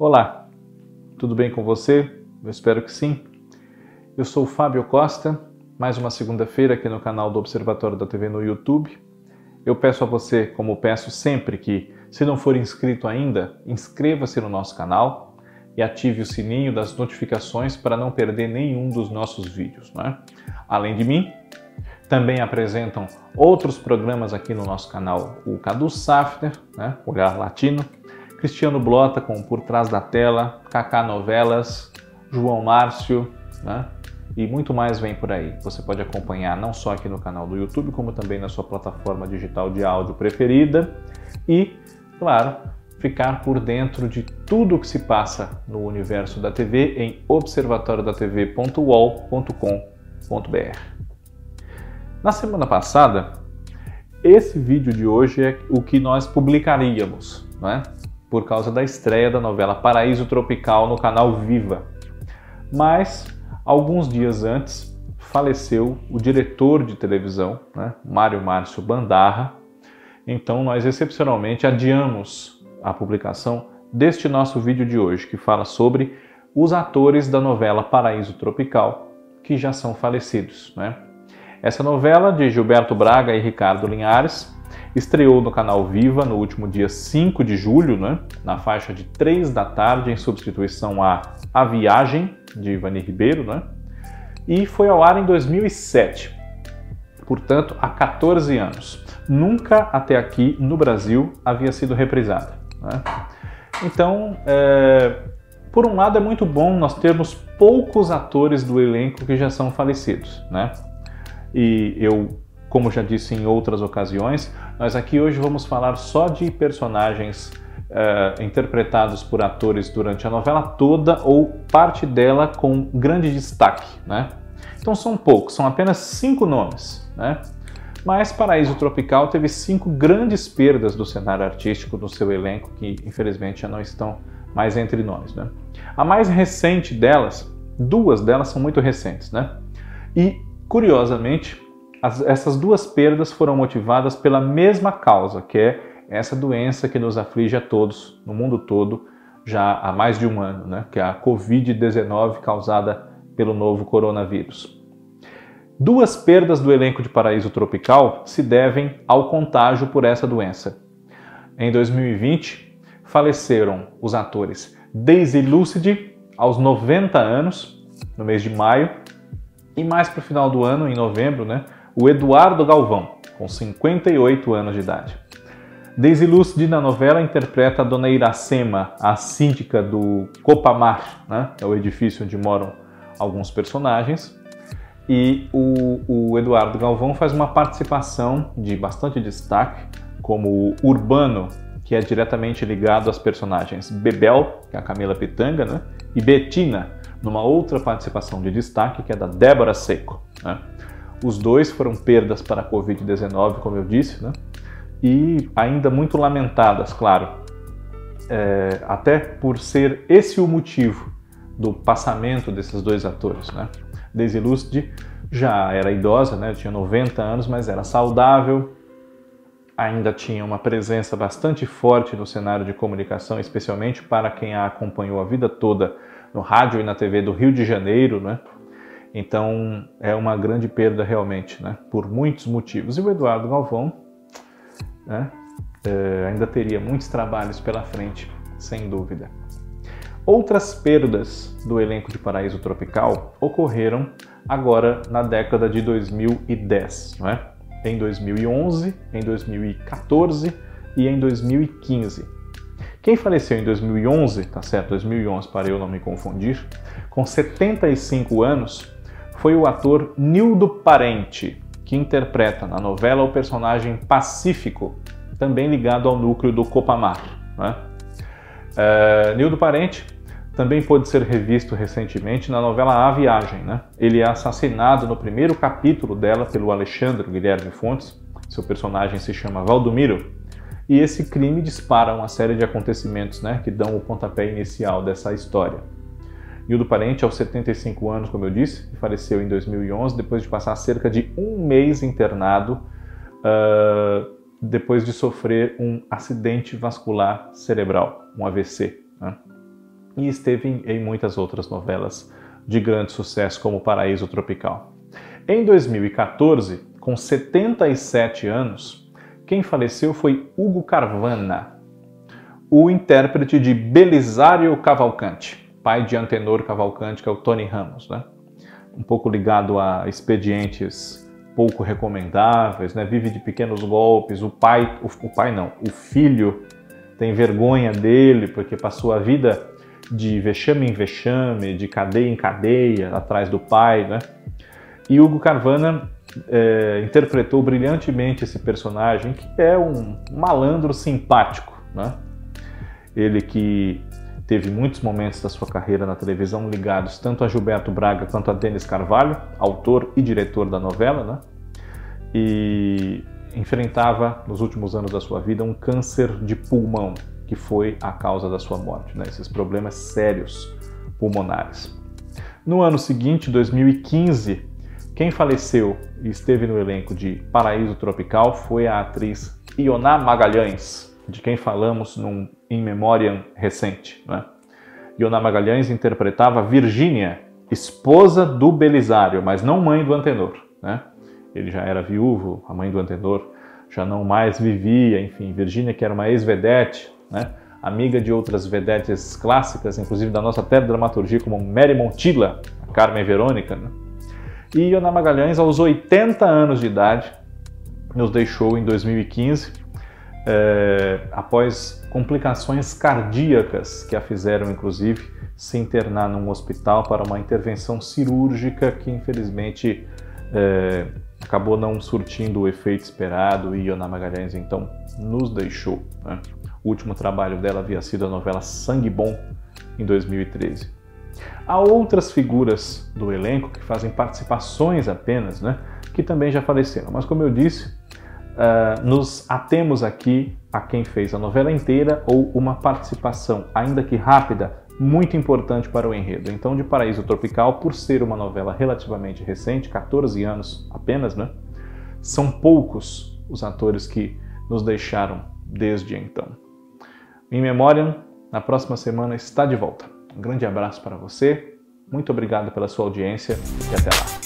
Olá, tudo bem com você? Eu espero que sim. Eu sou Fábio Costa, mais uma segunda-feira aqui no canal do Observatório da TV no YouTube. Eu peço a você, como peço sempre, que se não for inscrito ainda, inscreva-se no nosso canal e ative o sininho das notificações para não perder nenhum dos nossos vídeos. Né? Além de mim, também apresentam outros programas aqui no nosso canal, o Cadu Safner, né? Olhar Latino, Cristiano Blota com Por Trás da Tela, Kaká Novelas, João Márcio, né? E muito mais vem por aí. Você pode acompanhar não só aqui no canal do YouTube, como também na sua plataforma digital de áudio preferida. E, claro, ficar por dentro de tudo o que se passa no universo da TV em observatoriodatv.uol.com.br. Na semana passada, esse vídeo de hoje é o que nós publicaríamos, né? Por causa da estreia da novela Paraíso Tropical no canal Viva. Mas, alguns dias antes, faleceu o diretor de televisão, né? Mário Márcio Bandarra. Então, nós excepcionalmente adiamos a publicação deste nosso vídeo de hoje, que fala sobre os atores da novela Paraíso Tropical que já são falecidos. Né? Essa novela, de Gilberto Braga e Ricardo Linhares, estreou no canal Viva no último dia 5 de julho, né, na faixa de 3 da tarde, em substituição a A Viagem, de Ivani Ribeiro, né, e foi ao ar em 2007, portanto, há 14 anos. Nunca até aqui no Brasil havia sido reprisada. Né? Então, é, por um lado, é muito bom nós termos poucos atores do elenco que já são falecidos. Né? e eu, como já disse em outras ocasiões, nós aqui hoje vamos falar só de personagens uh, interpretados por atores durante a novela toda ou parte dela com grande destaque, né? Então são poucos, são apenas cinco nomes, né? Mas Paraíso Tropical teve cinco grandes perdas do cenário artístico no seu elenco, que infelizmente já não estão mais entre nós. Né? A mais recente delas, duas delas são muito recentes, né? E Curiosamente, as, essas duas perdas foram motivadas pela mesma causa, que é essa doença que nos aflige a todos, no mundo todo, já há mais de um ano, né? que é a Covid-19 causada pelo novo coronavírus. Duas perdas do elenco de Paraíso Tropical se devem ao contágio por essa doença. Em 2020, faleceram os atores Daisy Lucid, aos 90 anos, no mês de maio, e mais para o final do ano, em novembro, né, o Eduardo Galvão, com 58 anos de idade. Daisy na novela interpreta a Dona Iracema, a síndica do Copamar, né, é o edifício onde moram alguns personagens. E o, o Eduardo Galvão faz uma participação de bastante destaque como Urbano, que é diretamente ligado às personagens Bebel, que é a Camila Pitanga, né, e Betina, numa outra participação de destaque, que é da Débora Seco. Né? Os dois foram perdas para a Covid-19, como eu disse, né? e ainda muito lamentadas, claro, é, até por ser esse o motivo do passamento desses dois atores. Né? Daisy Lucid já era idosa, né? tinha 90 anos, mas era saudável, ainda tinha uma presença bastante forte no cenário de comunicação, especialmente para quem a acompanhou a vida toda no rádio e na TV do Rio de Janeiro, né? Então é uma grande perda realmente, né? Por muitos motivos. E o Eduardo Galvão, né? É, ainda teria muitos trabalhos pela frente, sem dúvida. Outras perdas do elenco de Paraíso Tropical ocorreram agora na década de 2010, né? em 2011, em 2014 e em 2015. Quem faleceu em 2011, tá certo, 2011 para eu não me confundir, com 75 anos, foi o ator Nildo Parente, que interpreta na novela o personagem Pacífico, também ligado ao núcleo do Copamar. Né? Uh, Nildo Parente também pôde ser revisto recentemente na novela A Viagem. Né? Ele é assassinado no primeiro capítulo dela pelo Alexandre Guilherme Fontes. Seu personagem se chama Valdomiro e esse crime dispara uma série de acontecimentos né, que dão o pontapé inicial dessa história. Nildo Parente, aos 75 anos, como eu disse, faleceu em 2011 depois de passar cerca de um mês internado uh, depois de sofrer um acidente vascular cerebral, um AVC. Né? e esteve em, em muitas outras novelas de grande sucesso, como Paraíso Tropical. Em 2014, com 77 anos, quem faleceu foi Hugo Carvana, o intérprete de Belisário Cavalcante, pai de Antenor Cavalcante, que é o Tony Ramos, né? um pouco ligado a expedientes pouco recomendáveis, né? vive de pequenos golpes. O pai, o, o pai não, o filho tem vergonha dele porque passou a vida de vexame em vexame, de cadeia em cadeia, atrás do pai, né? E Hugo Carvana é, interpretou brilhantemente esse personagem, que é um malandro simpático, né? Ele que teve muitos momentos da sua carreira na televisão ligados tanto a Gilberto Braga quanto a Denis Carvalho, autor e diretor da novela, né? E enfrentava nos últimos anos da sua vida um câncer de pulmão, que foi a causa da sua morte, né? esses problemas sérios pulmonares. No ano seguinte, 2015, quem faleceu e esteve no elenco de Paraíso Tropical foi a atriz Ioná Magalhães, de quem falamos num In Memoriam recente. Né? Ioná Magalhães interpretava Virgínia, esposa do Belisário, mas não mãe do Antenor. Né? Ele já era viúvo, a mãe do Antenor já não mais vivia, enfim, Virgínia, que era uma ex-vedete, né? amiga de outras vedetes clássicas, inclusive da nossa teledramaturgia, como Mary Montilla, Carmen Verônica, né? e Ana Magalhães, aos 80 anos de idade, nos deixou em 2015, é, após complicações cardíacas que a fizeram, inclusive, se internar num hospital para uma intervenção cirúrgica que, infelizmente, é, acabou não surtindo o efeito esperado e Ana Magalhães, então, nos deixou. Né? O último trabalho dela havia sido a novela Sangue Bom, em 2013. Há outras figuras do elenco que fazem participações apenas, né, que também já faleceram. Mas, como eu disse, uh, nos atemos aqui a quem fez a novela inteira ou uma participação, ainda que rápida, muito importante para o enredo. Então, de Paraíso Tropical, por ser uma novela relativamente recente, 14 anos apenas, né, são poucos os atores que nos deixaram desde então. In Memoriam, na próxima semana, está de volta. Um grande abraço para você, muito obrigado pela sua audiência e até lá.